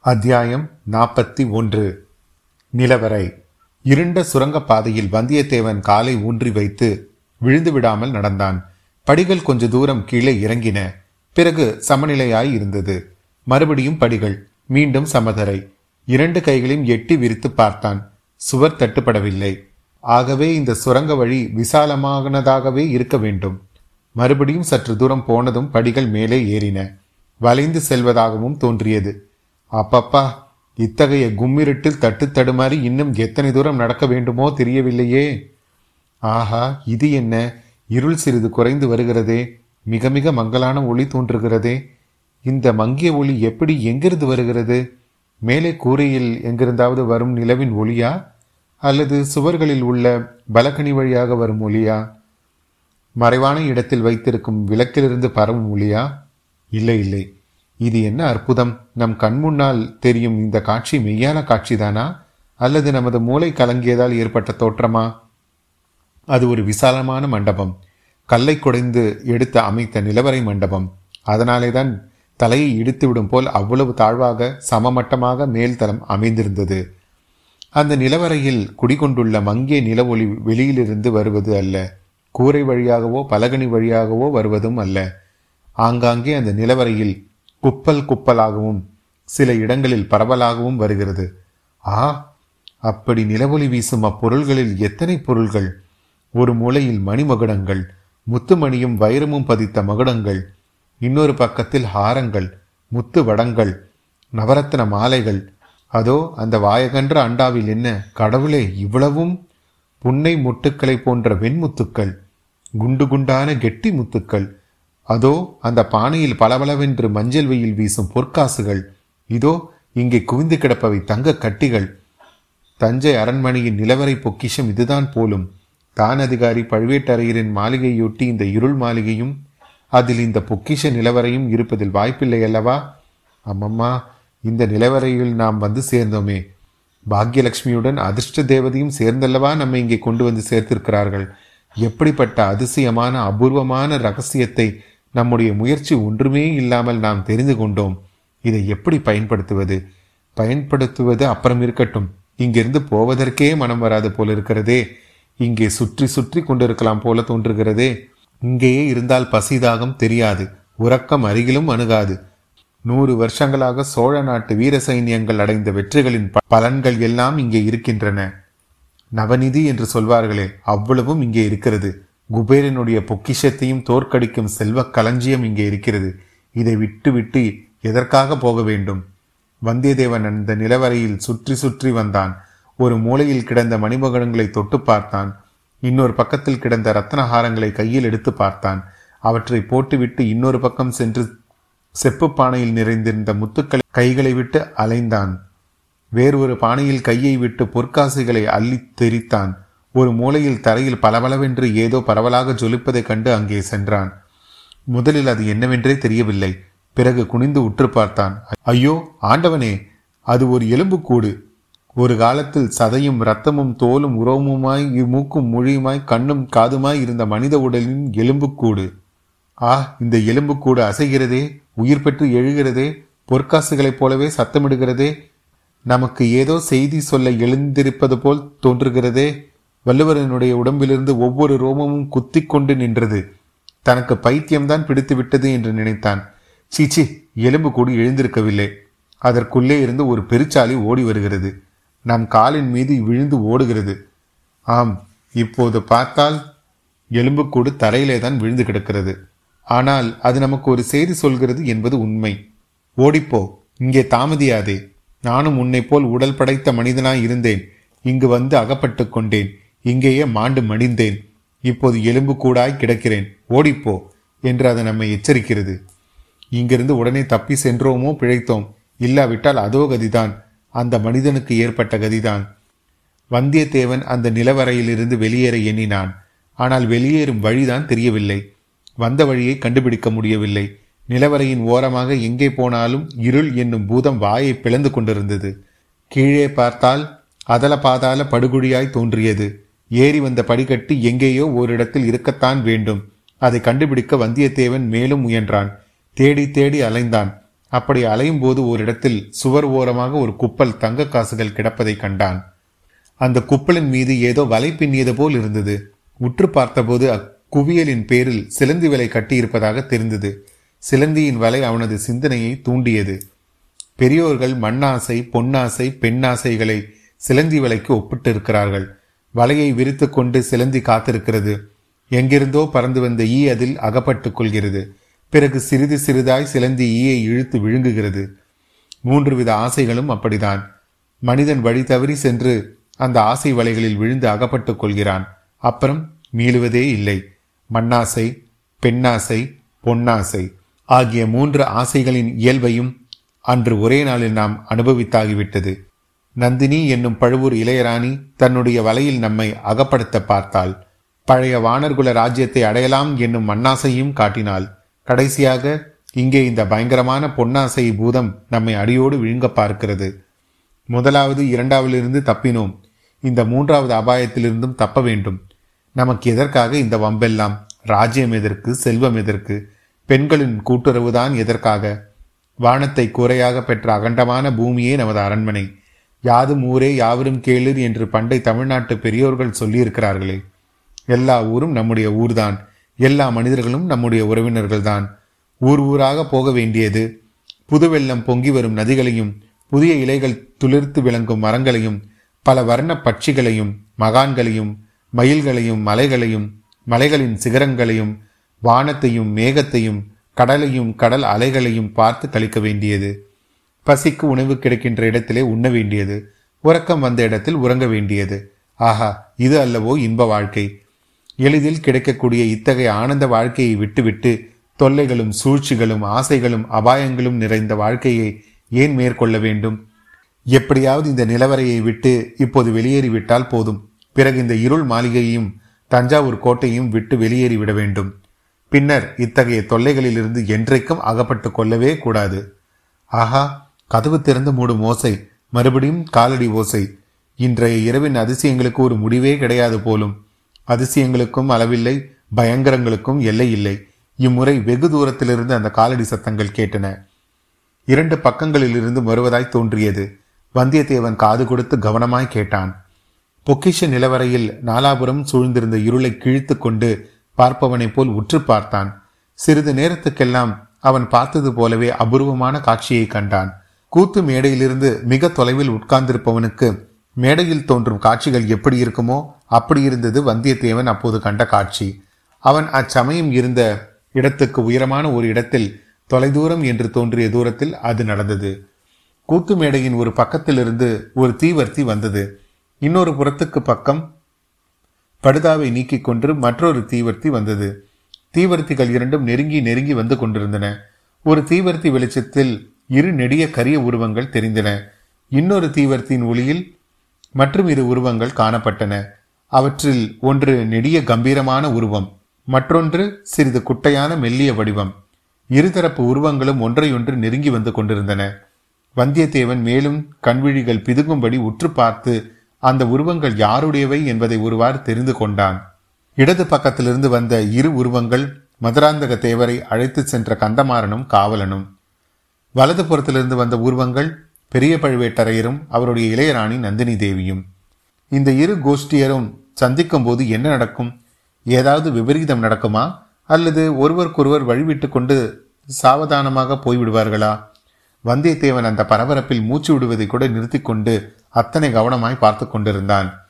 அத்தியாயம் நாற்பத்தி ஒன்று. நிலவரை. இருண்ட சுரங்கப்பாதையில் வந்தியத்தேவன் காலை ஊன்றி வைத்து விழுந்து விடாமல் நடந்தான். படிகள் கொஞ்ச தூரம் கீழே இறங்கின. பிறகு சமநிலையாய் இருந்தது. மறுபடியும் படிகள். மீண்டும் சமதரை. இரண்டு கைகளையும் எட்டி விரித்து பார்த்தான். சுவர் தட்டுப்படவில்லை. ஆகவே இந்த சுரங்க வழி விசாலமானதாகவே இருக்க வேண்டும். மறுபடியும் சற்று தூரம் போனதும் படிகள் மேலே ஏறின. வளைந்து செல்வதாகவும் தோன்றியது. அப்பப்பா இத்தகைய கும்மிருட்டில் தட்டு தடுமாறி இன்னும் எத்தனை தூரம் நடக்க வேண்டுமோ தெரியவில்லையே. ஆஹா இது என்ன? இருள் சிறிது குறைந்து வருகிறதே. மிக மிக மங்கலான ஒளி தோன்றுகிறதே. இந்த மங்கிய ஒளி எப்படி எங்கிருந்து வருகிறது? மேலே கூரையில் எங்கிருந்தாவது வரும் நிலவின் ஒளியா? அல்லது சுவர்களில் உள்ள பலகனி வழியாக வரும் ஒளியா? மறைவான இடத்தில் வைத்திருக்கும் விளக்கிலிருந்து பரவும் ஒளியா? இல்லை இல்லை. இது என்ன அற்புதம்? நம் கண் முன்னால் தெரியும் இந்த காட்சி மெய்யான காட்சிதானா? அல்லது நமது மூளை கலங்கியதால் ஏற்பட்ட தோற்றமா? அது ஒரு விசாலமான மண்டபம். கல்லை குடைந்து எடுத்து அமைத்த நிலவரை மண்டபம். அதனாலே தான் தலையை இடித்துவிடும் போல் அவ்வளவு தாழ்வாக சமமட்டமாக மேல்தளம் அமைந்திருந்தது. அந்த நிலவரையில் குடிகொண்டுள்ள மங்கிய நில ஒளி வெளியிலிருந்து வருவது அல்ல. கூரை வழியாகவோ பலகனி வழியாகவோ வருவதும் அல்ல. ஆங்காங்கே அந்த நிலவரையில் குப்பல் குப்பலாகவும் சில இடங்களில் பரவலாகவும் வருகிறது. ஆ அப்படி நிலவொளி வீசும் அப்பொருள்களில் எத்தனை பொருள்கள்? ஒரு மூலையில் மணிமகுடங்கள் முத்துமணியும் வைரமும் பதித்த மகுடங்கள் இன்னொரு பக்கத்தில் ஹாரங்கள் முத்து வடங்கள் நவரத்ன மாலைகள். அதோ அந்த வாயகன்ற அண்டாவில் என்ன? கடவுளே இவ்வளவும்? புன்னை முட்டுக்களை போன்ற வெண்முத்துக்கள் குண்டு குண்டான கெட்டி முத்துக்கள். அதோ அந்த பானையில் பளபளவென்று மஞ்சள் வெயில் வீசும் பொற்காசுகள். இதோ இங்கே குவிந்து கிடப்பவை தங்க கட்டிகள். தஞ்சை அரண்மனையின் நிலவரை பொக்கிஷம் இதுதான் போலும். தான் அதிகாரி பழுவேட்டரையரின் மாளிகையொட்டி இந்த இருள் மாளிகையும் அதில் இந்த பொக்கிஷ நிலவரையும் இருப்பதில் வாய்ப்பில்லை அல்லவா? அம்மம்மா இந்த நிலவரையில் நாம் வந்து சேர்ந்தோமே. பாக்யலட்சுமியுடன் அதிர்ஷ்ட தேவதையும் சேர்ந்தல்லவா நம்ம இங்கே கொண்டு வந்து சேர்த்திருக்கிறார்கள். எப்படிப்பட்ட அதிசயமான அபூர்வமான ரகசியத்தை நம்முடைய முயற்சி ஒன்றுமே இல்லாமல் நாம் தெரிந்து கொண்டோம். இதை எப்படி பயன்படுத்துவது? பயன்படுத்துவது அப்புறம் இருக்கட்டும். இங்கிருந்து போவதற்கே மனம் வராது போல இருக்கிறதே. இங்கே சுற்றி சுற்றி கொண்டிருக்கலாம் போல தோன்றுகிறதே. இங்கேயே இருந்தால் பசிதாகம் தெரியாது. உறக்கம் அருகிலும் அணுகாது. நூறு வருஷங்களாக சோழ நாட்டு வீர சைன்யங்கள் அடைந்த வெற்றிகளின் பலன்கள் எல்லாம் இங்கே இருக்கின்றன. நவநிதி என்று சொல்வார்களே அவ்வளவும் இங்கே இருக்கிறது. குபேரனுடைய பொக்கிஷத்தையும் தோற்கடிக்கும் செல்வ களஞ்சியம் இங்கே இருக்கிறது. இதை விட்டு விட்டு எதற்காக போக வேண்டும்? வந்தியத்தேவன் அந்த நிலவரையில் சுற்றி சுற்றி வந்தான். ஒரு மூலையில் கிடந்த மணிமகனங்களை தொட்டு பார்த்தான். இன்னொரு பக்கத்தில் கிடந்த ரத்னஹாரங்களை கையில் எடுத்து பார்த்தான். அவற்றை போட்டுவிட்டு இன்னொரு பக்கம் சென்று செப்பு பானையில் நிறைந்திருந்த முத்துக்களை கைகளை விட்டு அலைந்தான். வேறு ஒரு பானையில் கையை விட்டு பொற்காசுகளை அள்ளி தெரித்தான் ஒரு மூலையில் தரையில் பளபளவென்று ஏதோ பரவலாக ஜொலிப்பதைக் கண்டு அங்கே சென்றான். முதலில் அது என்னவென்றே தெரியவில்லை. பிறகு குனிந்து உற்று பார்த்தான். ஐயோ ஆண்டவனே அது ஒரு எலும்புக்கூடு. ஒரு காலத்தில் சதையும் இரத்தமும் தோலும் உரோமுமாய் மூக்கும் மொழியுமாய் கண்ணும் காதுமாய் இருந்த மனித உடலின் எலும்புக்கூடு. ஆ இந்த எலும்புக்கூடு அசைகிறதே உயிர் பெற்று எழுகிறதே பொற்காசுகளைப் போலவே சத்தமிடுகிறதே நமக்கு ஏதோ செய்தி சொல்ல எழுந்திருப்பது போல் தோன்றுகிறதே வள்ளுவரனுடைய உடம்பிலிருந்து ஒவ்வொரு ரோமமும் குத்தி கொண்டு நின்றது. தனக்கு பைத்தியம்தான் பிடித்து விட்டது என்று நினைத்தான். சீச்சி எலும்பு கூடி எழுந்திருக்கவில்லை. அதற்குள்ளே இருந்து ஒரு பெருச்சாலி ஓடி வருகிறது. நம் காலின் மீது விழுந்து ஓடுகிறது. ஆம் இப்போது பார்த்தால் எலும்புக்கூடு தரையிலே தான் விழுந்து கிடக்கிறது. ஆனால் அது நமக்கு ஒரு செய்தி சொல்கிறது என்பது உண்மை. ஓடிப்போ இங்கே தாமதியாதே. நானும் உன்னை போல் உடல் படைத்த மனிதனாய் இருந்தேன். இங்கு வந்து அகப்பட்டு கொண்டேன். இங்கேயே மாண்டு மடிந்தேன். இப்போது எலும்பு கூடாய் கிடக்கிறேன். ஓடிப்போ என்று அது நம்மை எச்சரிக்கிறது. இங்கிருந்து உடனே தப்பி சென்றோமோ பிழைத்தோம். இல்லாவிட்டால் அதோ கதிதான். அந்த மனிதனுக்கு ஏற்பட்ட கதிதான். வந்தியத்தேவன் அந்த நிலவரையிலிருந்து வெளியேற எண்ணினான். ஆனால் வெளியேறும் வழிதான் தெரியவில்லை. வந்த வழியை கண்டுபிடிக்க முடியவில்லை. நிலவரையின் ஓரமாக எங்கே போனாலும் இருள் என்னும் பூதம் வாயை பிளந்து கொண்டிருந்தது. கீழே பார்த்தால் அதல பாதாள படுகுழியாய் தோன்றியது. ஏறி வந்த படிக்கட்டு எங்கேயோ ஓரிடத்தில் இருக்கத்தான் வேண்டும். அதை கண்டுபிடிக்க வந்தியத்தேவன் மேலும் முயன்றான். தேடி தேடி அலைந்தான். அப்படி அலையும் போது ஓரிடத்தில் சுவர் ஓரமாக ஒரு குப்பல் தங்க காசுகள் கிடப்பதை கண்டான். அந்த குப்பலின் மீது ஏதோ வலை பின்னியது போல் இருந்தது. உற்று பார்த்தபோது அக்குவியலின் பேரில் சிலந்தி வலை கட்டியிருப்பதாக தெரிந்தது. சிலந்தியின் வலை அவனது சிந்தனையை தூண்டியது. பெரியோர்கள் மண்ணாசை பொன்னாசை பெண்ணாசைகளை சிலந்தி வலைக்கு ஒப்பிட்டிருக்கிறார்கள். வலையை விரித்து கொண்டு சிலந்தி காத்திருக்கிறது. எங்கிருந்தோ பறந்து வந்த ஈ அதில் அகப்பட்டுக் கொள்கிறது. பிறகு சிறிது சிறிதாய் சிலந்தி ஈயை இழுத்து விழுங்குகிறது. மூன்று வித ஆசைகளும் அப்படிதான். மனிதன் வழி தவறி சென்று அந்த ஆசை வலைகளில் விழுந்து அகப்பட்டுக் கொள்கிறான். அப்புறம் மீளுவதே இல்லை. மண்ணாசை பெண்ணாசை பொன்னாசை ஆகிய மூன்று ஆசைகளின் இயல்பையும் அன்று ஒரே நாளில் நாம் அனுபவித்தாகிவிட்டது. நந்தினி என்னும் பழுவூர் இளையராணி தன்னுடைய வலையில் நம்மை அகப்படுத்த பார்த்தாள். பழைய வானர்குல ராஜ்யத்தை அடையலாம் என்னும் மண்ணாசையும் காட்டினாள். கடைசியாக இங்கே இந்த பயங்கரமான பொன்னாசை பூதம் நம்மை அடியோடு விழுங்க பார்க்கிறது. முதலாவது இரண்டாவிலிருந்து தப்பினோம். இந்த மூன்றாவது அபாயத்திலிருந்தும் தப்ப வேண்டும். நமக்கு எதற்காக இந்த வம்பெல்லாம்? ராஜ்யம் எதற்கு? செல்வம் எதற்கு? பெண்களின் கூட்டுறவுதான் எதற்காக? வானத்தை கூரையாக பெற்ற அகண்டமான பூமியே நமது அரண்மனை. யாதும் ஊரே யாவரும் கேளுர் என்று பண்டை தமிழ்நாட்டு பெரியோர்கள் சொல்லியிருக்கிறார்களே. எல்லா ஊரும் நம்முடைய ஊர்தான். எல்லா மனிதர்களும் நம்முடைய உறவினர்கள்தான். ஊர் ஊராக போக வேண்டியது. புதுவெள்ளம் பொங்கி வரும் நதிகளையும் புதிய இலைகள் துளிர்த்து விளங்கும் மரங்களையும் பல வர்ண பட்சிகளையும் மகான்களையும் மயில்களையும் மலைகளையும் மலைகளின் சிகரங்களையும் வானத்தையும் மேகத்தையும் கடலையும் கடல் அலைகளையும் பார்த்து கழிக்க வேண்டியது. பசிக்கு உணவு கிடைக்கின்ற இடத்திலே உண்ண வேண்டியது உறக்கம் வந்த இடத்தில் உறங்க வேண்டியது. ஆஹா இது அல்லவோ இன்ப வாழ்க்கை. எளிதில் கிடைக்கக்கூடிய இத்தகைய ஆனந்த வாழ்க்கையை விட்டுவிட்டு தொல்லைகளும் சூழ்ச்சிகளும் ஆசைகளும் அபாயங்களும் நிறைந்த வாழ்க்கையை ஏன் மேற்கொள்ள வேண்டும்? எப்படியாவது இந்த நிலவரையை விட்டு இப்போது வெளியேறிவிட்டால் போதும். பிறகு இந்த இருள் மாளிகையையும் தஞ்சாவூர் கோட்டையும் விட்டு வெளியேறிவிட வேண்டும். பின்னர் இத்தகைய தொல்லைகளிலிருந்து என்றைக்கும் அகப்பட்டு கொள்ளவே கூடாது. ஆஹா கதவு திறந்து மூடும் ஓசை மறுபடியும் காலடி ஓசை. இன்றைய இரவின் அதிசயங்களுக்கு ஒரு முடிவே கிடையாது போலும். அதிசயங்களுக்கும் அளவில்லை பயங்கரங்களுக்கும் எல்லை இல்லை. இம்முறை வெகு தூரத்திலிருந்து அந்த காலடி சத்தங்கள் கேட்டன. இரண்டு பக்கங்களிலிருந்து வருவதாய் தோன்றியது. வந்தியத்தேவன் காது கொடுத்து கவனமாய் கேட்டான். பொக்கிஷ நிலவரையில் நாலாபுரம் சூழ்ந்திருந்த இருளை கிழித்து கொண்டு பார்ப்பவனைப் போல் உற்று பார்த்தான். சிறிது நேரத்துக்கெல்லாம் அவன் பார்த்தது போலவே அபூர்வமான காட்சியை கண்டான். கூத்து மேடையிலிருந்து மிக தொலைவில் உட்கார்ந்திருப்பவனுக்கு மேடையில் தோன்றும் காட்சிகள் எப்படி இருக்குமோ அப்படி இருந்தது வந்தியத்தேவன் அப்போது கண்ட காட்சி. அவன் அச்சமயம் இருந்த இடத்துக்கு உயரமான ஒரு இடத்தில் தொலைதூரம் என்று தோன்றிய தூரத்தில் அது நடந்தது. கூத்து மேடையின் ஒரு பக்கத்திலிருந்து ஒரு தீவர்த்தி வந்தது. இன்னொரு புறத்துக்கு பக்கம் படுதாவை நீக்கிக் கொண்டு மற்றொரு தீவர்த்தி வந்தது. தீவர்த்திகள் இரண்டும் நெருங்கி நெருங்கி வந்து கொண்டிருந்தன. ஒரு தீவர்த்தி வெளிச்சத்தில் இரு நெடிய கரிய உருவங்கள் தெரிந்தன. இன்னொரு தீவர்த்தியின் ஒளியில் மற்றும் இரு உருவங்கள் காணப்பட்டன. அவற்றில் ஒன்று நெடிய கம்பீரமான உருவம் மற்றொன்று சிறிது குட்டையான மெல்லிய வடிவம். இருதரப்பு உருவங்களும் ஒன்றையொன்று நெருங்கி வந்து கொண்டிருந்தன. வந்தியத்தேவன் மேலும் கண்விழிகள் பிதுங்கும்படி உற்று பார்த்து அந்த உருவங்கள் யாருடையவை என்பதை ஒருவாறு தெரிந்து கொண்டான். இடது பக்கத்திலிருந்து வந்த இரு உருவங்கள் மதுராந்தக தேவரை அழைத்து சென்ற கந்தமாறனும் காவலனும். வலது புறத்திலிருந்து வந்த உருவங்கள் பெரிய பழுவேட்டரையரும் அவருடைய இளையராணி நந்தினி தேவியும். இந்த இரு கோஷ்டியரும் சந்திக்கும் போது என்ன நடக்கும்? ஏதாவது விபரீதம் நடக்குமா? அல்லது ஒருவருக்கொருவர் வழிவிட்டு கொண்டு சாவதானமாக போய்விடுவார்களா? வந்தியத்தேவன் அந்த பரபரப்பில் மூச்சு விடுவதை கூட நிறுத்தி கொண்டு அத்தனை கவனமாய் பார்த்து கொண்டிருந்தான்.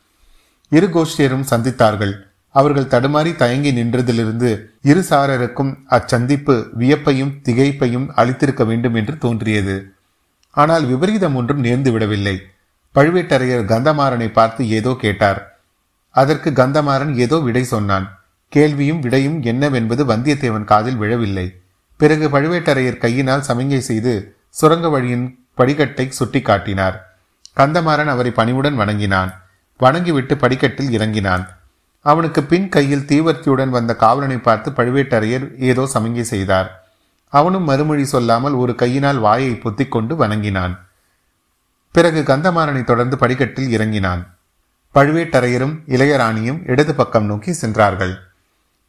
இரு கோஷ்டியரும் சந்தித்தார்கள். அவர்கள் தடுமாறி தயங்கி நின்றதிலிருந்து இரு சாரருக்கும் அச்சந்திப்பு வியப்பையும் திகைப்பையும் அளித்திருக்க வேண்டும் என்று தோன்றியது. ஆனால் விபரீதம் ஒன்றும் நேர்ந்து விடவில்லை. பழுவேட்டரையர் கந்தமாறனை பார்த்து ஏதோ கேட்டார். அதற்கு கந்தமாறன் ஏதோ விடை சொன்னான். கேள்வியும் விடையும் என்னவென்பது வந்தியத்தேவன் காதில் விழவில்லை. பிறகு பழுவேட்டரையர் கையினால் சமிங்கை செய்து சுரங்க வழியின் படிக்கட்டை சுட்டி காட்டினார். கந்தமாறன் அவரை பணிவுடன் வணங்கினான். வணங்கிவிட்டு படிக்கட்டில் இறங்கினான். அவனுக்கு பின் கையில் தீவர்த்தியுடன் வந்த காவலனை பார்த்து பழுவேட்டரையர் ஏதோ சமிங்கை செய்தார். அவனும் மறுமொழி சொல்லாமல் ஒரு கையினால் வாயை பொத்திக்கொண்டு வணங்கினான். பிறகு கந்தமாறனை தொடர்ந்து படிக்கட்டில் இறங்கினான். பழுவேட்டரையரும் இளையராணியும் இடது பக்கம் நோக்கி சென்றார்கள்.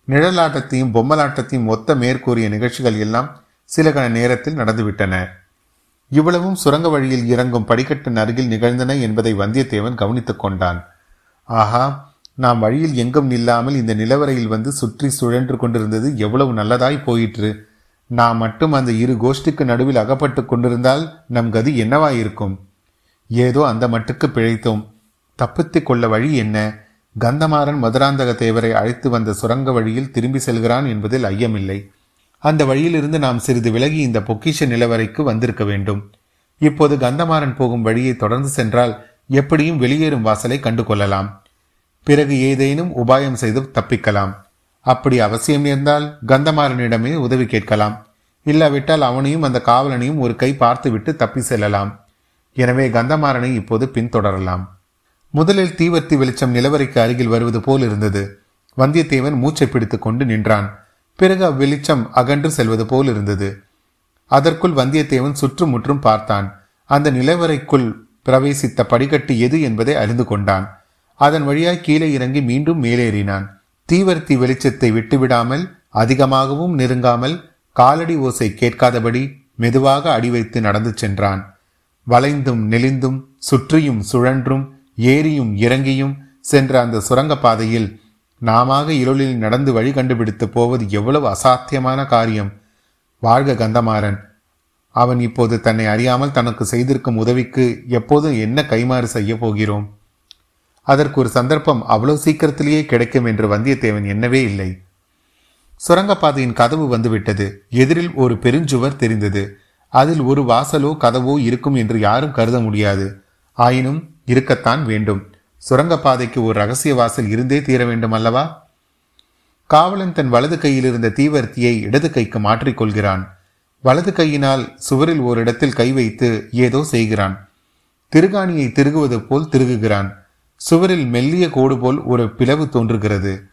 நிழலாட்டத்தையும் பொம்மலாட்டத்தையும் ஒத்த மேற்கூறிய நிகழ்ச்சிகள் எல்லாம் சில கண நேரத்தில் நடந்துவிட்டன. இவ்வளவும் சுரங்க வழியில் இறங்கும் படிக்கட்டின் அருகில் நிகழ்ந்தன என்பதை வந்தியத்தேவன் கவனித்துக் கொண்டான். ஆஹா நாம் வழியில் எங்கும் நில்லாமல் இந்த நிலவரையில் வந்து சுற்றி சுழன்று கொண்டிருந்தது எவ்வளவு நல்லதாய் போயிற்று. நாம் மட்டும் அந்த இரு கோஷ்டிக்கு நடுவில் அகப்பட்டு கொண்டிருந்தால் நம் கதி என்னவாயிருக்கும்? ஏதோ அந்த மட்டுக்கு பிழைத்தோம். தப்பித்துக் கொள்ள வழி என்ன? கந்தமாறன் மதுராந்தக தேவரை அழைத்து வந்த சுரங்க வழியில் திரும்பி செல்கிறான் என்பதில் ஐயமில்லை. அந்த வழியிலிருந்து நாம் சிறிது விலகி இந்த பொக்கிஷ நிலவரைக்கு வந்திருக்க வேண்டும். இப்போது கந்தமாறன் போகும் வழியை தொடர்ந்து சென்றால் எப்படியும் வெளியேறும் வாசலை கண்டு கொள்ளலாம் பிறகு ஏதேனும் உபாயம் செய்து தப்பிக்கலாம். அப்படி அவசியம் நேர்ந்தால் கந்தமாறனிடமே உதவி கேட்கலாம். இல்லாவிட்டால் அவனையும் அந்த காவலனையும் ஒரு கை பார்த்துவிட்டு தப்பி செல்லலாம். எனவே கந்தமாறனை இப்போது பின்தொடரலாம். முதலில் தீவர்த்தி வெளிச்சம் நிலவரைக்கு அருகில் வருவது போல் இருந்தது. வந்தியத்தேவன் மூச்சை பிடித்து கொண்டு நின்றான். பிறகு அவ்வெளிச்சம் அகன்று செல்வது போல் இருந்தது. அதற்குள் வந்தியத்தேவன் சுற்றுமுற்றும் பார்த்தான். அந்த நிலவரைக்குள் பிரவேசித்த படிக்கட்டு எது என்பதை அறிந்து கொண்டான். அதன் வழியாய் கீழே இறங்கி மீண்டும் மேலேறினான். தீவர்த்தி வெளிச்சத்தை விட்டுவிடாமல் அதிகமாகவும் நெருங்காமல் காலடி ஓசை கேட்காதபடி மெதுவாக அடி வைத்து நடந்து சென்றான். வளைந்தும் நெளிந்தும் சுற்றியும் சுழன்றும் ஏறியும் இறங்கியும் சென்ற அந்த சுரங்கப்பாதையில் பாதையில் நாமாக இருளில் நடந்து வழி கண்டுபிடித்து போவது எவ்வளவு அசாத்தியமான காரியம்! வாழ்க கந்தமாறன்! அவன் இப்போது தன்னை அறியாமல் தனக்கு செய்திருக்கும் உதவிக்கு எப்போதும் என்ன கைமாறு செய்ய போகிறோம்? அதற்கு ஒரு சந்தர்ப்பம் அவ்வளவு சீக்கிரத்திலேயே கிடைக்கும் என்று வந்தியத்தேவன் எண்ணவே இல்லை. சுரங்கப்பாதையின் கதவு வந்துவிட்டது. எதிரில் ஒரு பெருஞ்சுவர் தெரிந்தது. அதில் ஒரு வாசலோ கதவோ இருக்கும் என்று யாரும் கருத முடியாது. ஆயினும் இருக்கத்தான் வேண்டும். சுரங்கப்பாதைக்கு ஒரு ரகசிய வாசல் இருந்தே தீர வேண்டும் அல்லவா? காவலன் தன் வலது கையில் இருந்த தீவர்த்தியை இடது கைக்கு மாற்றிக்கொள்கிறான் வலது கையினால் சுவரில் ஓரிடத்தில் கை வைத்து ஏதோ செய்கிறான். திருகாணியை திருகுவது போல் திருகுகிறான். சுவரில் மெல்லிய கோடு போல் ஒரு பிளவு தோன்றுகிறது.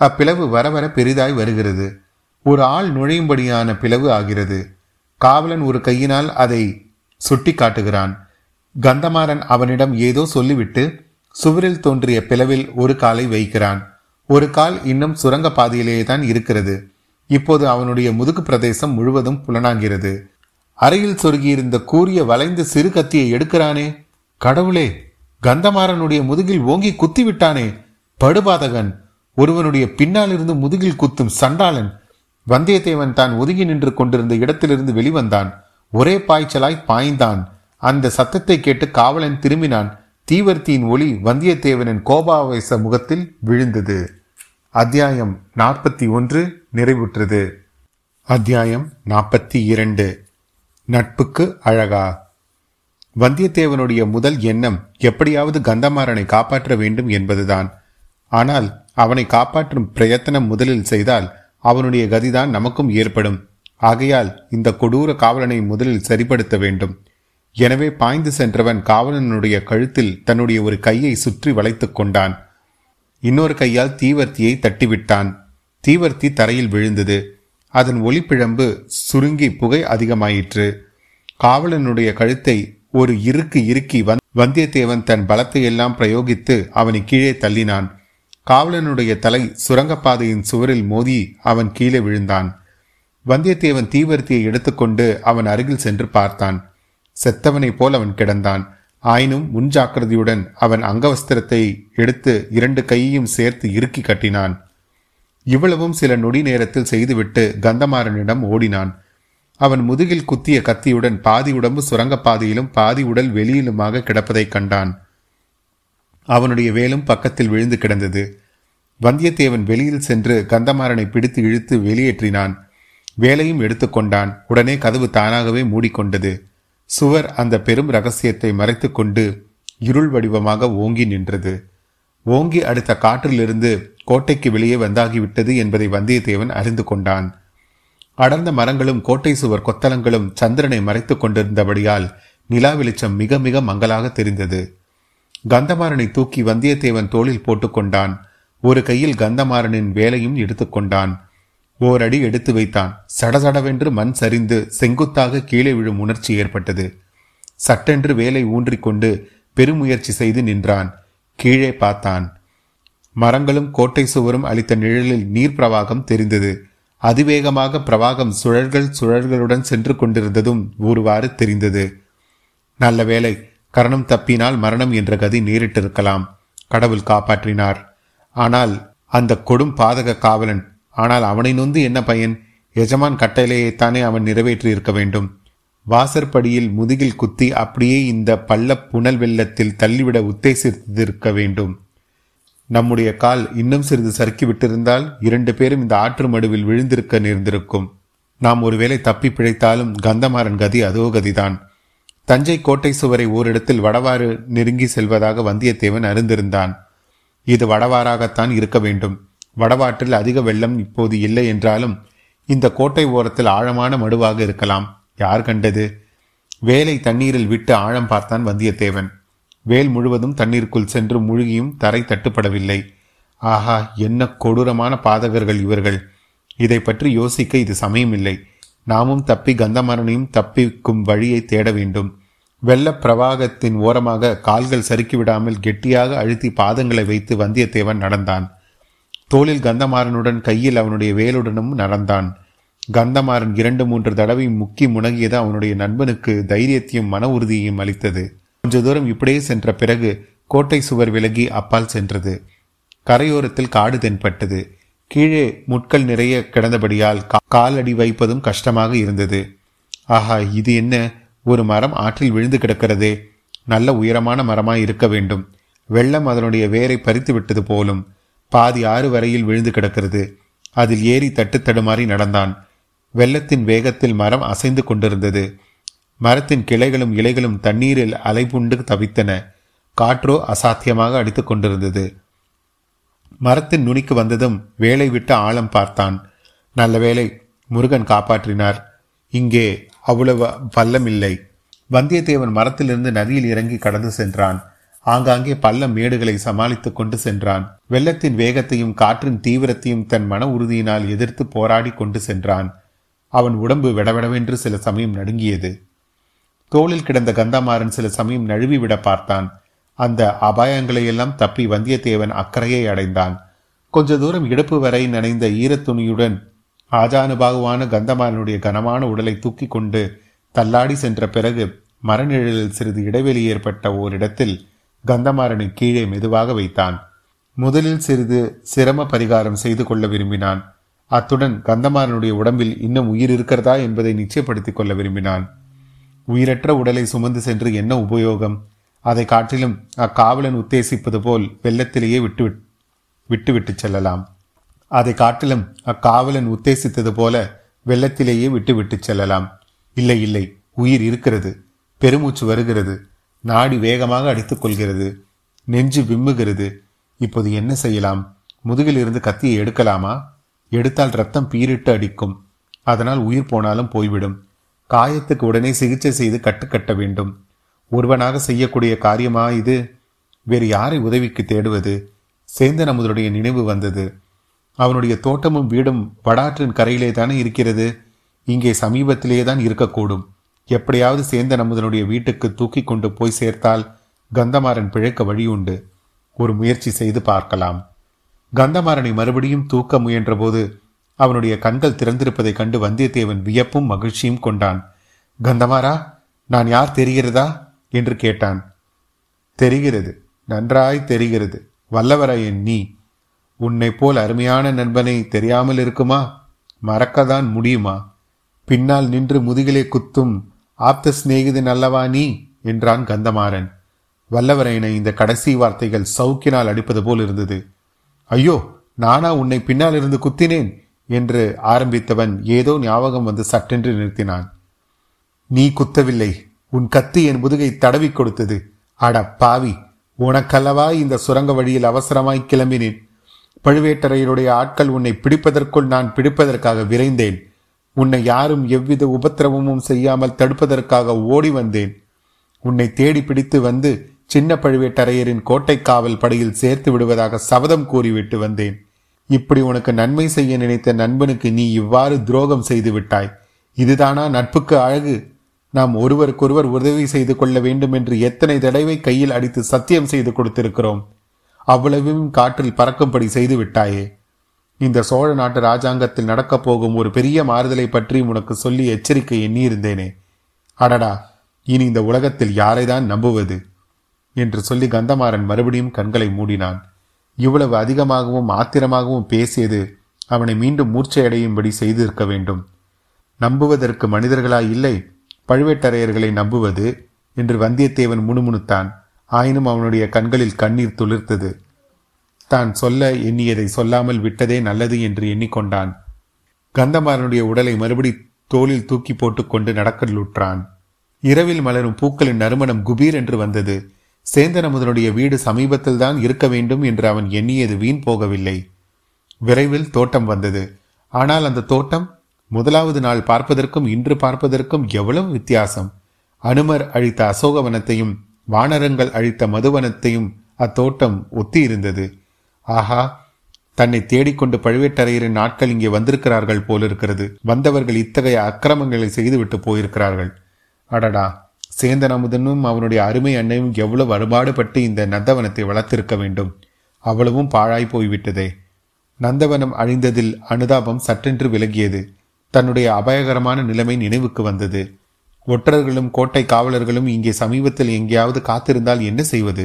அப்பிளவு வர வர பெரிதாய் வருகிறது. ஒரு ஆள் நுழையும்படியான பிளவு ஆகிறது. காவலன் ஒரு கையினால் அதை சுட்டி காட்டுகிறான். கந்தமாறன் அவனிடம் ஏதோ சொல்லிவிட்டு சுவரில் தோன்றிய பிளவில் ஒரு காலை வைக்கிறான். ஒரு கால் இன்னும் சுரங்க பாதையிலேயே தான் இருக்கிறது. இப்போது அவனுடைய முதுகு பிரதேசம் முழுவதும் புலனாகிறது. அறையில் சொருகியிருந்த கூறிய வளைந்த சிறு கத்தியை எடுக்கிறானே? கடவுளே! கந்தமாறனுடைய முதுகில் ஓங்கி குத்தி விட்டானே படுபாதகன் ஒருவனுடைய பின்னால் இருந்து முதுகில் குத்தும் சண்டாளன் வந்தியத்தேவன் தான் ஒதுங்கி நின்று கொண்டிருந்த இடத்திலிருந்து வெளிவந்தான். ஒரே பாய்ச்சலாய் பாய்ந்தான். அந்த சத்தத்தை கேட்டு காவலன் திரும்பினான். தீவர்த்தியின் ஒளி வந்தியத்தேவனின் கோபாவேச முகத்தில் விழுந்தது. அத்தியாயம் நாற்பத்தி ஒன்று நிறைவுற்றது. அத்தியாயம் நாற்பத்தி இரண்டு. நட்புக்கு அழகா. வந்தியத்தேவனுடைய முதல் எண்ணம் எப்படியாவது கந்தமாறனை காப்பாற்ற வேண்டும் என்பதுதான். ஆனால் அவனை காப்பாற்றும் பிரயத்தனம் முதலில் செய்தால் அவனுடைய கதிதான் நமக்கும் ஏற்படும். ஆகையால் இந்த கொடூர காவலனை முதலில் சரிப்படுத்த வேண்டும். எனவே பாய்ந்து சென்றவன் காவலனுடைய கழுத்தில் தன்னுடைய ஒரு கையை சுற்றி வளைத்துக் கொண்டான். இன்னொரு கையால் தீவர்த்தியை தட்டிவிட்டான். தீவர்த்தி தரையில் விழுந்தது. அதன் ஒளிப்பிழம்பு சுருங்கி புகை அதிகமாயிற்று. காவலனுடைய கழுத்தை ஒரு இருக்கு இறுக்கி வந்தியத்தேவன் தன் பலத்தை எல்லாம் பிரயோகித்து அவனை கீழே தள்ளினான். காவலனுடைய தலை சுரங்கப்பாதையின் சுவரில் மோதி அவன் கீழே விழுந்தான். வந்தியத்தேவன் தீவர்த்தியை எடுத்துக்கொண்டு அவன் அருகில் சென்று பார்த்தான். செத்தவனைப் போல் அவன் கிடந்தான். ஆயினும் முன்ஜாக்கிரதையுடன் அவன் அங்கவஸ்திரத்தை எடுத்து இரண்டு கையையும் சேர்த்து இறுக்கி கட்டினான். இவ்வளவும் சில நொடி நேரத்தில் செய்துவிட்டு கந்தமாறனிடம் ஓடினான். அவன் முதுகில் குத்திய கத்தியுடன் பாதி உடம்பு சுரங்கப்பாதையிலும் பாதி உடல் வெளியிலுமாக கிடப்பதைக் கண்டான். அவனுடைய வேலும் பக்கத்தில் விழுந்து கிடந்தது. வந்தியத்தேவன் வெளியில் சென்று கந்தமாறனை பிடித்து இழுத்து வெளியேற்றினான். வேலையும் எடுத்துக்கொண்டான் உடனே கதவு தானாகவே மூடிக்கொண்டது. சுவர் அந்த பெரும் ரகசியத்தை மறைத்துக்கொண்டு இருள் வடிவமாக ஓங்கி நின்றது. ஓங்கி அடுத்த காற்றிலிருந்து கோட்டைக்கு வெளியே வந்தாகிவிட்டது என்பதை வந்தியத்தேவன் அறிந்து கொண்டான். அடர்ந்த மரங்களும் கோட்டை சுவர் கொத்தலங்களும் சந்திரனை மறைத்துக் கொண்டிருந்தபடியால் நிலா வெளிச்சம் மிக மிக மங்களாக தெரிந்தது. கந்தமாறனை தூக்கி வந்தியத்தேவன் தோளில் போட்டுக்கொண்டான் ஒரு கையில் கந்தமாறனின் வேலையும் எடுத்துக்கொண்டான் ஓரடி எடுத்து வைத்தான். சடசடவென்று மண் சரிந்து செங்குத்தாக கீழே விழும் உணர்ச்சி ஏற்பட்டது. சட்டென்று வேலை ஊன்றிக்கொண்டு பெருமுயற்சி செய்து நின்றான். கீழே பார்த்தான். மரங்களும் கோட்டை சுவரும் அளித்த நிழலில் நீர் பிரவாகம் தெரிந்தது. அதிவேகமாக பிரவாகம் சுழல்கள் சுழல்களுடன் சென்று கொண்டிருந்ததும் ஒருவாறு தெரிந்தது. நல்ல வேலை கரணம் தப்பினால் மரணம் என்ற கதி நேரிட்டிருக்கலாம். கடவுள் காப்பாற்றினார். ஆனால் அந்த கொடும் பாதக காவலன் ஆனால் அவனை நொந்து என்ன பயன்? எஜமான் கட்டளையைத்தானே அவன் நிறைவேற்றி இருக்க வேண்டும். வாசற்படியில் முதுகில் குத்தி அப்படியே இந்த பள்ள புனல் வெள்ளத்தில் தள்ளிவிட உத்தேசித்திருக்க வேண்டும். நம்முடைய கால் இன்னும் சிறிது சறுக்கி விட்டிருந்தால் இரண்டு பேரும் இந்த ஆற்று மடுவில் விழுந்திருக்க நேர்ந்திருக்கும். நாம் ஒருவேளை தப்பி பிழைத்தாலும் கந்தமாறன் கதி அதோ கதிதான். தஞ்சை கோட்டை சுவரை ஓரிடத்தில் வடவாறு நெருங்கி செல்வதாக வந்தியத்தேவன் அறிந்திருந்தான். இது வடவாறாகத்தான் இருக்க வேண்டும். வடவாற்றில் அதிக வெள்ளம் இப்போது இல்லை என்றாலும் இந்த கோட்டை ஓரத்தில் ஆழமான மடுவாக இருக்கலாம். யார் கண்டது? வேலை தண்ணீரில் விட்டு ஆழம் பார்த்தான் வந்தியத்தேவன். வேல் முழுவதும் தண்ணீருக்குள் சென்று முழுகியும் தரை தட்டுப்படவில்லை. ஆஹா என்ன கொடூரமான பாதகர்கள் இவர்கள். இதை பற்றி யோசிக்க இது சமயமில்லை. நாமும் தப்பி கந்தமரனையும் தப்பிக்கும் வழியை தேட வேண்டும். வெள்ள பிரவாகத்தின் ஓரமாக கால்கள் சறுக்கி விடாமல் கெட்டியாக அழுத்தி பாதங்களை வைத்து வந்தியத்தேவன் நடந்தான். தோளில் கந்தமாறனுடன் கையில் அவனுடைய வேலுடனும் நடந்தான். கந்தமாறன் இரண்டு மூன்று தடவை முக்கி முணங்கியது அவனுடைய நண்பனுக்கு தைரியத்தையும் மன உறுதியையும் அளித்தது. கொஞ்ச தூரம் இப்படியே சென்ற பிறகு கோட்டை சுவர் விலகி அப்பால் சென்றது. கரையோரத்தில் காடு தென்பட்டது. கீழே முட்கள் நிறைய கிடந்தபடியால் காலடி வைப்பதும் கஷ்டமாக இருந்தது. ஆஹா இது என்ன? ஒரு மரம் ஆற்றில் விழுந்து கிடக்கிறதே. நல்ல உயரமான மரமாய் இருக்க வேண்டும். வெள்ளம் அதனுடைய வேரை பறித்து விட்டது போலும். பாதி ஆறு வரையில் விழுந்து கிடக்கிறது. அதில் ஏறி தட்டு தடுமாறி நடந்தான். வெள்ளத்தின் வேகத்தில் மரம் அசைந்து கொண்டிருந்தது. மரத்தின் கிளைகளும் இலைகளும் தண்ணீரில் அலைபுண்டு தவித்தன. காற்றோ அசாத்தியமாக அடித்துக் கொண்டிருந்தது. மரத்தின் நுனிக்கு வந்ததும் வேலை விட்டு ஆழம் பார்த்தான். நல்ல வேலை முருகன் காப்பாற்றினார். இங்கே அவ்வளவு பள்ளம் இல்லை. வந்தியத்தேவன் மரத்திலிருந்து நதியில் இறங்கி கடந்து சென்றான். ஆங்காங்கே பள்ளம் மேடுகளை சமாளித்துக் கொண்டு சென்றான். வெள்ளத்தின் வேகத்தையும் காற்றின் தீவிரத்தையும் தன் மன உறுதியினால் எதிர்த்து போராடி கொண்டு சென்றான். அவன் உடம்பு விடவிடவென்று சில சமயம் நடுங்கியது. தோளில் கிடந்த கந்தமாறன் சில சமயம் நழுவிவிட பார்த்தான். அந்த அபாயங்களையெல்லாம் தப்பி வந்தியத்தேவன் அக்கறையை அடைந்தான். கொஞ்ச தூரம் இடுப்பு வரை நனைந்த ஈரத்துணியுடன் ஆஜானுபாகுவான கந்தமாறனுடைய கனமான உடலை தூக்கி கொண்டு தள்ளாடி சென்ற பிறகு மரநிழலில் சிறிது இடைவெளி ஏற்பட்ட ஓரிடத்தில் கந்தமாறனை கீழே மெதுவாக வைத்தான். முதலில் சிறிது சிரம பரிகாரம் செய்து கொள்ள விரும்பினான். அத்துடன் கந்தமாறனுடைய உடம்பில் இன்னும் உயிர் இருக்கிறதா என்பதை நிச்சயப்படுத்திக் கொள்ள விரும்பினான். உயிரற்ற உடலை சுமந்து சென்று என்ன உபயோகம்? அதை காட்டிலும் அக்காவலன் உத்தேசிப்பது போல் வெள்ளத்திலேயே விட்டு விட்டுவிட்டு செல்லலாம். அதை காட்டிலும் அக்காவலன் உத்தேசித்தது போல வெள்ளத்திலேயே விட்டு செல்லலாம். இல்லை இல்லை உயிர் இருக்கிறது. பெருமூச்சு வருகிறது. நாடி வேகமாக அடித்துக்கொள்கிறது நெஞ்சு விம்முகிறது. இப்போது என்ன செய்யலாம்? முதுகில் இருந்து கத்தியை எடுக்கலாமா? எடுத்தால் ரத்தம் பீரிட்டு அடிக்கும். அதனால் உயிர் போனாலும் போய்விடும். காயத்துக்கு உடனே சிகிச்சை செய்து கட்டுக்கட்ட வேண்டும். ஒருவனாக செய்யக்கூடிய காரியமா இது? வேறு யாரை உதவிக்கு தேடுவது? சேந்தன் அமுதனுடைய நினைவு வந்தது. அவனுடைய தோட்டமும் வீடும் வடாற்றின் கரையிலே தானே இருக்கிறது? இங்கே சமீபத்திலேயே தான் இருக்கக்கூடும். எப்படியாவது சேந்தன் அமுதனுடைய வீட்டுக்கு தூக்கி கொண்டு போய் சேர்த்தால் கந்தமாறன் பிழைக்க வழி உண்டு ஒரு முயற்சி செய்து பார்க்கலாம். கந்தமாறனை மறுபடியும் தூக்க முயன்றபோது அவனுடைய கண்கள் திறந்திருப்பதைக் கண்டு வந்தியத்தேவன் வியப்பும் மகிழ்ச்சியும் கொண்டான். கந்தமாரா நான் யார் தெரிகிறதா? என்று கேட்டான். தெரிகிறது நன்றாய் தெரிகிறது. வல்லவரையன் நீ உன்னை போல் அருமையான நண்பனை தெரியாமல் இருக்குமா? மறக்கதான் முடியுமா? பின்னால் நின்று முதுகிலே குத்தும் ஆப்த சிநேகிதன் அல்லவா நீ? என்றான் கந்தமாறன். வல்லவரையனை இந்த கடைசி வார்த்தைகள் சவுக்கினால் அடிப்பது போல் இருந்தது. ஐயோ நானா உன்னை பின்னால் இருந்து குத்தினேன்? என்று ஆரம்பித்தவன் ஏதோ ஞாபகம் வந்து சட்டென்று நிறுத்தினான். நீ குத்தவில்லை. உன் கத்தி என் முதுகை தடவி கொடுத்தது. அட பாவி. உனக்கல்லவா இந்த சுரங்க வழியில் அவசரமாய் கிளம்பினேன். பழுவேட்டரையருடைய ஆட்கள் உன்னை பிடிப்பதற்குள் நான் பிடிப்பதற்காக விரைந்தேன். உன்னை யாரும் எவ்வித உபத்திரவமும் செய்யாமல் தடுப்பதற்காக ஓடி வந்தேன். உன்னை தேடி பிடித்து வந்து சின்ன பழுவேட்டரையரின் கோட்டை காவல் படையில் சேர்த்து விடுவதாக சபதம் கூறிவிட்டு வந்தேன். இப்படி உனக்கு நன்மை செய்ய நினைத்த நண்பனுக்கு நீ இவ்வாறு துரோகம் செய்து விட்டாய். இதுதானா நட்புக்கு அழகு? நாம் ஒருவருக்கொருவர் உதவி செய்து கொள்ள வேண்டும் என்று எத்தனை தடவை கையில் அடித்து சத்தியம் செய்து கொடுத்திருக்கிறோம். அவ்வளவும் காற்றில் பறக்கும்படி செய்து விட்டாயே. இந்த சோழ நாட்டு ராஜாங்கத்தில் நடக்கப் போகும் ஒரு பெரிய மாறுதலை பற்றி உனக்கு சொல்லி எச்சரிக்கை எண்ணியிருந்தேனே. அடடா இனி இந்த உலகத்தில் யாரைதான் நம்புவது? என்று சொல்லி கந்தமாறன் மறுபடியும் கண்களை மூடினான். இவ்வளவு அதிகமாகவும் ஆத்திரமாகவும் பேசியது அவனை மீண்டும் மூர்ச்சையடையும்படி செய்திருக்க வேண்டும். நம்புவதற்கு மனிதர்களாய் இல்லை பழுவேட்டரையர்களை நம்புவது என்று வந்தியத்தேவன் முணுமுணுத்தான். ஆயினும் அவனுடைய கண்களில் கண்ணீர் துளிர்த்தது. தான் சொல்ல எண்ணியதை சொல்லாமல் விட்டதே நல்லது என்று எண்ணிக்கொண்டான். கந்தமாறனுடைய உடலை மறுபடி தோளில் தூக்கி போட்டுக்கொண்டு நடக்கலுற்றான். இரவில் மலரும் பூக்களின் நறுமணம் குபீர் என்று வந்தது. சேந்தனமுதனுடைய வீடு சமீபத்தில் தான் இருக்க வேண்டும் என்று அவன் எண்ணியது வீண் போகவில்லை. விரைவில் தோட்டம் வந்தது. ஆனால் அந்த தோட்டம் முதலாவது நாள் பார்ப்பதற்கும் இன்று பார்ப்பதற்கும் எவ்வளவு வித்தியாசம். அனுமர் அழித்த அசோகவனத்தையும் வானரங்கள் அழித்த மதுவனத்தையும் அத்தோட்டம் ஒத்தி இருந்தது ஆஹா தன்னை தேடிக்கொண்டு பழுவேட்டரையரின் நாட்கள் இங்கே வந்திருக்கிறார்கள் போலிருக்கிறது. வந்தவர்கள் இத்தகைய அக்கிரமங்களை செய்துவிட்டு போயிருக்கிறார்கள். அடடா சேந்தன் அமுதனும் அவனுடைய அருமை அன்னையும் எவ்வளவு அறுபாடுபட்டு இந்த நந்தவனத்தை வளர்த்திருக்க வேண்டும். அவ்வளவும் பாழாய் போய்விட்டதே. நந்தவனம் அழிந்ததில் அனுதாபம் சற்றென்று விலகியது. தன்னுடைய அபாயகரமான நிலைமை நினைவுக்கு வந்தது. ஒற்றர்களும் கோட்டை காவலர்களும் இங்கே சமீபத்தில் எங்கேயாவது காத்திருந்தால் என்ன செய்வது?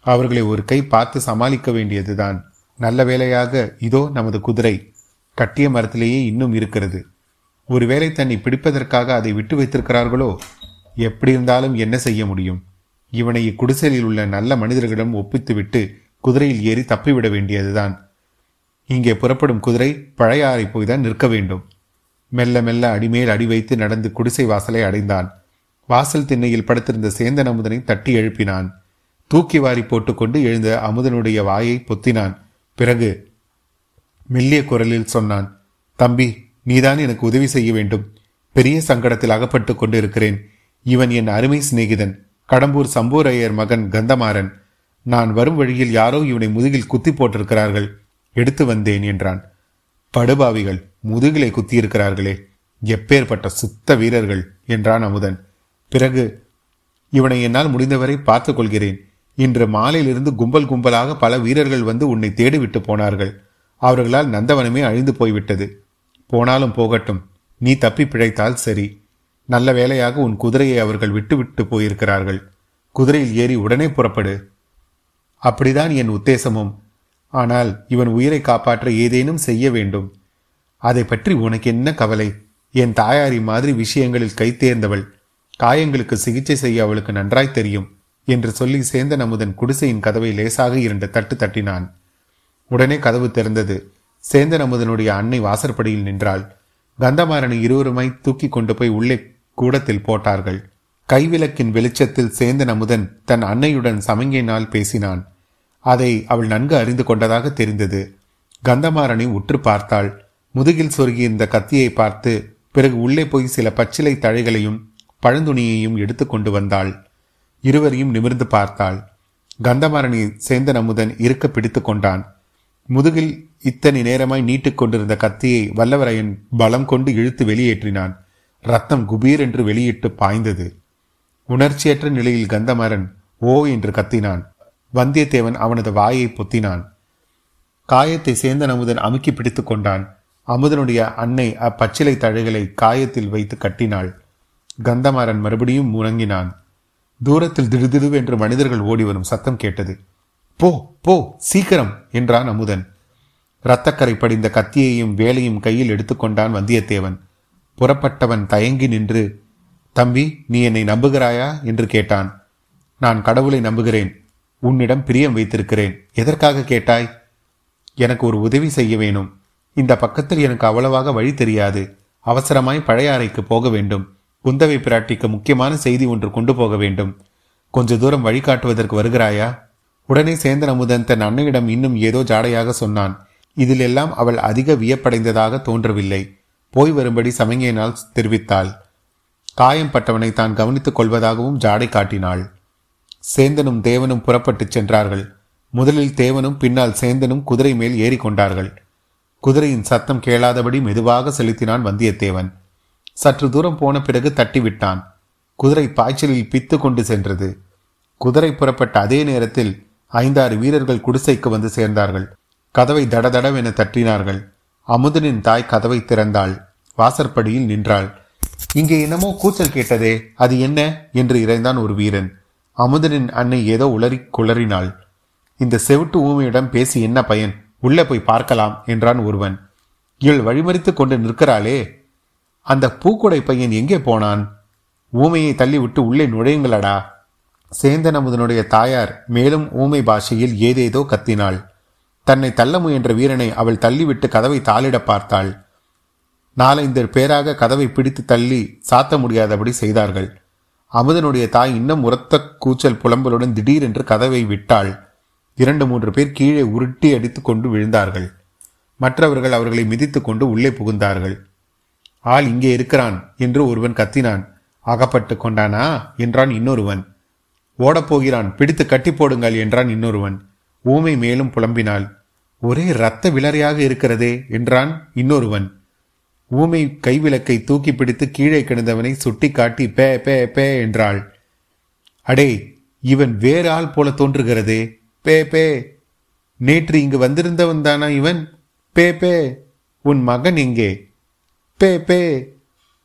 அவர்களை ஒரு கை பார்த்து சமாளிக்க வேண்டியதுதான். நல்ல வேளையாக இதோ நமது குதிரை. கட்டிய மரத்திலேயே இன்னும் இருக்கிறது. ஒருவேளை தன்னை பிடிப்பதற்காக அதை விட்டு வைத்திருக்கிறார்களோ? எப்படி இருந்தாலும் என்ன செய்ய முடியும்? இவனை இக்குடிசலில் உள்ள நல்ல மனிதர்களிடம் ஒப்பித்துவிட்டு குதிரையில் ஏறி தப்பிவிட வேண்டியதுதான். இங்கே புறப்படும் குதிரை பழையாறை போய்தான் நிற்க வேண்டும். மெல்ல மெல்ல அடிமேல் அடி வைத்து நடந்து குடிசை வாசலை அடைந்தான். வாசல் திண்ணையில் படுத்திருந்த சேந்தன் அமுதனை தட்டி எழுப்பினான். தூக்கி வாரி போட்டுக்கொண்டு எழுந்த அமுதனுடைய வாயை பொத்தினான். பிறகு மெல்லிய குரலில் சொன்னான் தம்பி நீதான் எனக்கு உதவி செய்ய வேண்டும். பெரிய சங்கடத்தில் அகப்பட்டு கொண்டிருக்கிறேன். இவன் என் அருமை சிநேகிதன் கடம்பூர் சம்பூரையர் மகன் கந்தமாறன். நான் வரும் வழியில் யாரோ இவனை முதுகில் குத்தி போட்டிருக்கிறார்கள். எடுத்து வந்தேன் என்றான். படுபாவிகள் முதுகிலை குத்தியிருக்கிறார்களே எப்பேற்பட்ட சுத்த வீரர்கள் என்றான் அமுதன். பிறகு இவனை என்னால் முடிந்தவரை பார்த்து கொள்கிறேன். இன்று மாலையிலிருந்து கும்பல் கும்பலாக பல வீரர்கள் வந்து உன்னை தேடிவிட்டு போனார்கள். அவர்களால் நந்தவனமே அழிந்து போய்விட்டது. போனாலும் போகட்டும் நீ தப்பி பிழைத்தால் சரி. நல்ல வேலையாக உன் குதிரையை அவர்கள் விட்டுவிட்டு போயிருக்கிறார்கள். குதிரையில் ஏறி உடனே புறப்படு. அப்படிதான் என் உத்தேசமும். ஆனால் இவன் உயிரை காப்பாற்ற ஏதேனும் செய்ய வேண்டும். அதை பற்றி உனக்கு என்ன கவலை? என் தாயாரி மாதிரி விஷயங்களில் கைத்தேர்ந்தவள் காயங்களுக்கு சிகிச்சை செய்ய அவளுக்கு நன்றாய் தெரியும் என்று சொல்லி சேந்தன் அமுதன் குடிசையின் கதவை லேசாக இரண்டு தட்டு தட்டினான். உடனே கதவு திறந்தது. சேந்தன் அமுதனுடைய அன்னை வாசற்படியில் நின்றாள். கந்தமாறனை இருவருமாய் தூக்கி கொண்டு போய் உள்ளே கூடத்தில் போட்டார்கள். கைவிளக்கின் வெளிச்சத்தில் சேந்தன் அமுதன் தன் அன்னையுடன் சமங்கினால் பேசினான். அதை அவள் நன்கு அறிந்து கொண்டதாக தெரிந்தது. கந்தமாறனை உற்று பார்த்தாள். முதுகில் சொருகியிருந்த கத்தியை பார்த்து பிறகு உள்ளே போய் சில பச்சிலை தழைகளையும் பழந்துணியையும் எடுத்து கொண்டு வந்தாள். இருவரையும் நிமிர்ந்து பார்த்தாள். கந்தமாறனை சேந்தன் அமுதன் இருக்க பிடித்து கொண்டான். முதுகில் இத்தனை நேரமாய் நீட்டுக் கொண்டிருந்த கத்தியை வல்லவரையன் பலம் கொண்டு இழுத்து வெளியேற்றினான். ரத்தம் குபீர் என்று வெளியிட்டு பாய்ந்தது. உணர்ச்சியற்ற நிலையில் கந்தமரன் ஓ என்று கத்தினான். வந்தியத்தேவன் அவனது வாயை பொத்தினான். காயத்தை சேந்தன் அமுதன் அமுக்கி பிடித்துக் கொண்டான். அமுதனுடைய அன்னை அப்பச்சிலை தழைகளை காயத்தில் வைத்து கட்டினாள். கந்தமாறன் மறுபடியும் முணங்கினான் தூரத்தில் திடுதிடுவென்று மனிதர்கள் ஓடி வரும் சத்தம் கேட்டது. போ போ சீக்கிரம்! என்றான் அமுதன். இரத்தக்கரை படிந்த கத்தியையும் வேலையும் கையில் எடுத்துக்கொண்டான் வந்தியத்தேவன். புறப்பட்டவன் தயங்கி நின்று தம்பி நீ என்னை நம்புகிறாயா? என்று கேட்டான். நான் கடவுளை நம்புகிறேன். உன்னிடம் பிரியம் வைத்திருக்கிறேன். எதற்காக கேட்டாய்? எனக்கு ஒரு உதவி செய்ய வேணும். இந்த பக்கத்தில் எனக்கு அவ்வளவாக வழி தெரியாது. அவசரமாய் பழைய அறைக்கு போக வேண்டும். குந்தவை பிராட்டிக்கு முக்கியமான செய்தி ஒன்று கொண்டு போக வேண்டும். கொஞ்ச தூரம் வழிகாட்டுவதற்கு வருகிறாயா? உடனே சேந்தன் அமுதன் தன் அன்னையிடம் இன்னும் ஏதோ ஜாடையாக சொன்னான். இதிலெல்லாம் அவள் அதிக வியப்படைந்ததாக தோன்றவில்லை. போய் வரும்படி சமங்கையினால் தெரிவித்தாள். காயம் பட்டவனை தான் கவனித்துக் கொள்வதாகவும் ஜாடை காட்டினாள். சேந்தனும் தேவனும் புறப்பட்டுச் சென்றார்கள். முதலில் தேவனும் பின்னால் சேந்தனும் குதிரை மேல் ஏறிக்கொண்டார்கள் குதிரையின் சத்தம் கேளாதபடி மெதுவாக செலுத்தினான் வந்தியத்தேவன். சற்று தூரம் போன பிறகு தட்டிவிட்டான். குதிரை பாய்ச்சலில் பித்து கொண்டு சென்றது. குதிரை புறப்பட்ட அதே நேரத்தில் ஐந்தாறு வீரர்கள் குடிசைக்கு வந்து சேர்ந்தார்கள். கதவை தடதடவென தட்டினார்கள். அமுதனின் தாய் கதவை திறந்தாள். வாசற்படியில் நின்றாள். இங்கே என்னமோ கூச்சல் கேட்டதே அது என்ன? என்று இறைந்தான் ஒரு வீரன். அமுதனின் அன்னை ஏதோ உளறி குளறினாள். இந்த செவிட்டு ஊமையிடம் பேசி என்ன பயன்? உள்ளே போய் பார்க்கலாம் என்றான் ஒருவன். இவள் வழிமறித்து கொண்டு நிற்கிறாளே. அந்த பூக்குடை பையன் எங்கே போனான்? ஊமையை தள்ளிவிட்டு உள்ளே நுழையுங்களடா. சேந்தன் அமுதனுடைய தாயார் மேலும் ஊமை பாஷையில் ஏதேதோ கத்தினாள். தன்னை தள்ள முயன்ற வீரனை அவள் தள்ளிவிட்டு கதவை தாளிட பார்த்தாள். நாலைந்து பேராக கதவை பிடித்து தள்ளி சாத்த முடியாதபடி செய்தார்கள். அமுதனுடைய தாய் இன்னும் உரத்த கூச்சல் புலம்பலுடன் திடீரென்று கதவை விட்டாள். இரண்டு மூன்று பேர் கீழே உருட்டி அடித்து கொண்டு விழுந்தார்கள். மற்றவர்கள் அவர்களை மிதித்து கொண்டு உள்ளே புகுந்தார்கள். ஆள் இங்கே இருக்கிறான் என்று ஒருவன் கத்தினான். அகப்பட்டு கொண்டானா? என்றான் இன்னொருவன். ஓடப்போகிறான் பிடித்து கட்டி போடுங்கள் என்றான் இன்னொருவன். ஊமை மேலும் புலம்பினாள். ஒரே இரத்த விளறையாக இருக்கிறதே என்றான் இன்னொருவன். ஊமை கைவிளக்கை தூக்கி பிடித்து கீழே கிடந்தவனை சுட்டி காட்டி பே பே பே என்றாள். அடே இவன் வேறு ஆள் போல தோன்றுகிறதே. பே பே. நேற்று இங்கு வந்திருந்தவன் தானா இவன்? பே பே. உன் மகன் எங்கே? பே பே.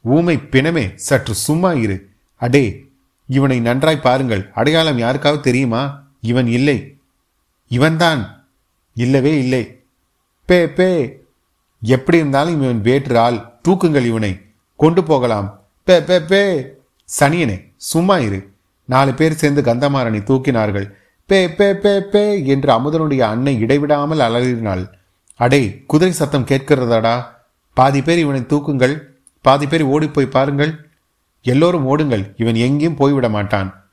ஊமை பிணமே சற்று சும்மா இரு. அடே இவனை நன்றாய் பாருங்கள். அடையாளம் யாருக்காவது தெரியுமா? இவன் இல்லை. இவன்தான். இல்லவே இல்லை. பே பே. எப்படி இருந்தாலும் இவன் வேற்று ஆள். தூக்குங்கள் இவனை. கொண்டு போகலாம். பே பே பே. சனியனே சும்மா இரு. நாலு பேர் சேர்ந்து கந்தமாறனை தூக்கினார்கள். பே பே பே பே என்று அமுதனுடைய அன்னை இடைவிடாமல் அலறினாள். அடே குதிரை சத்தம் கேட்கிறதாடா. பாதி பேர் இவனை தூக்குங்கள். பாதி பேர் ஓடிப்போய் பாருங்கள். எல்லோரும் ஓடுங்கள். இவன் எங்கேயும் போய்விட மாட்டான்.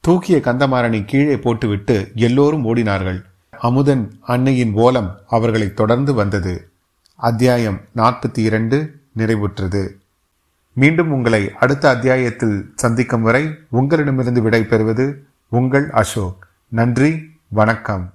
தூக்கிய கந்தமாறனை கீழே போட்டுவிட்டு எல்லோரும் ஓடினார்கள். அமுதன் அன்னையின் ஓலம் அவர்களை தொடர்ந்து வந்தது. அத்தியாயம் நாற்பத்தி இரண்டு நிறைவுற்றது. மீண்டும் உங்களை அடுத்த அத்தியாயத்தில் சந்திக்கும் வரை உங்களிடமிருந்து விடை பெறுவது உங்கள் அசோக். நன்றி வணக்கம்.